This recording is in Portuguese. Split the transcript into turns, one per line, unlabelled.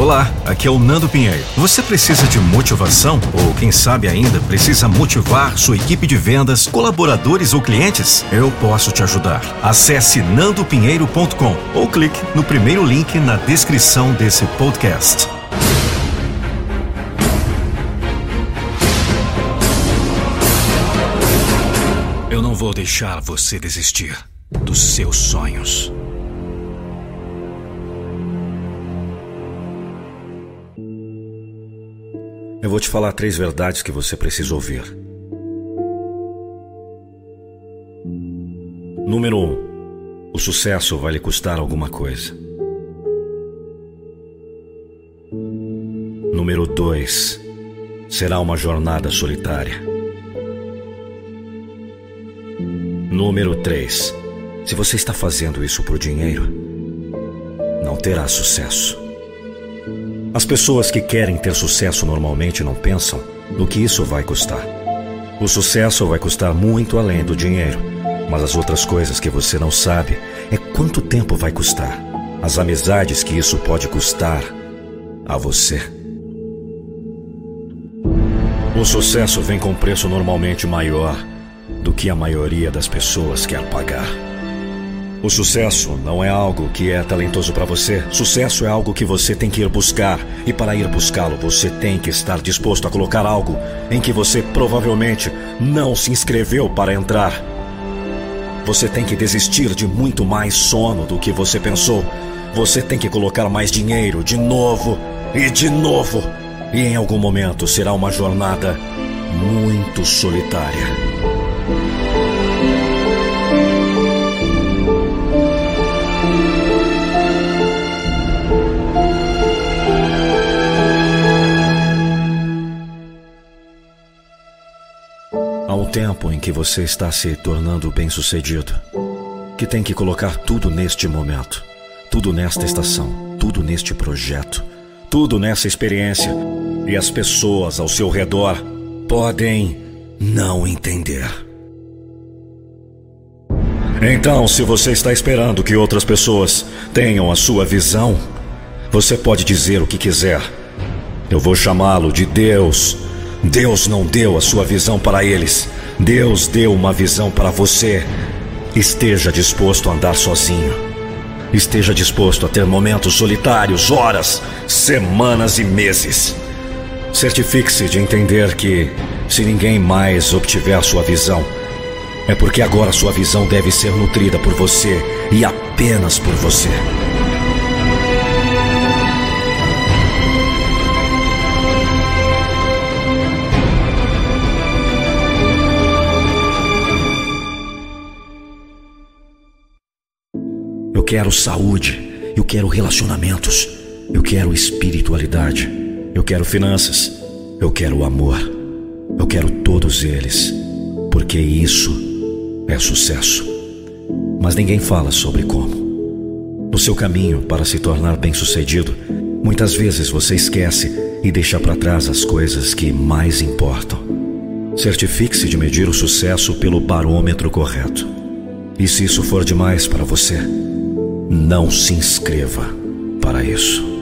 Olá, aqui é o Nando Pinheiro. Você precisa de motivação? Ou quem sabe ainda precisa motivar sua equipe de vendas, colaboradores ou clientes? Eu posso te ajudar. Acesse nandopinheiro.com ou clique no primeiro link na descrição desse podcast. Eu não vou deixar você desistir dos seus sonhos. Eu vou te falar três verdades que você precisa ouvir. Número um: o sucesso vai lhe custar alguma coisa. Número dois: será uma jornada solitária. Número 3. Se você está fazendo isso por dinheiro, não terá sucesso. As pessoas que querem ter sucesso normalmente não pensam no que isso vai custar. O sucesso vai custar muito além do dinheiro, mas as outras coisas que você não sabe é quanto tempo vai custar, as amizades que isso pode custar a você. O sucesso vem com preço normalmente maior do que a maioria das pessoas quer pagar. O sucesso não é algo que é talentoso para você. Sucesso é algo que você tem que ir buscar. E para ir buscá-lo, você tem que estar disposto a colocar algo em que você provavelmente não se inscreveu para entrar. Você tem que desistir de muito mais sono do que você pensou. Você tem que colocar mais dinheiro de novo e de novo. E em algum momento será uma jornada muito solitária. Um tempo em que você está se tornando bem-sucedido, que tem que colocar tudo neste momento, tudo nesta estação, tudo neste projeto, tudo nessa experiência, e as pessoas ao seu redor podem não entender. Então, se você está esperando que outras pessoas tenham a sua visão, você pode dizer o que quiser. Eu vou chamá-lo de Deus Deus não deu a sua visão para eles. Deus deu uma visão para você. Esteja disposto a andar sozinho. Esteja disposto a ter momentos solitários, horas, semanas e meses. Certifique-se de entender que, se ninguém mais obtiver sua visão, é porque agora sua visão deve ser nutrida por você e apenas por você. Eu quero saúde, eu quero relacionamentos, eu quero espiritualidade, eu quero finanças, eu quero amor, eu quero todos eles, porque isso é sucesso. Mas ninguém fala sobre como. No seu caminho para se tornar bem-sucedido, muitas vezes você esquece e deixa para trás as coisas que mais importam. Certifique-se de medir o sucesso pelo barômetro correto. E se isso for demais para você, não se inscreva para isso.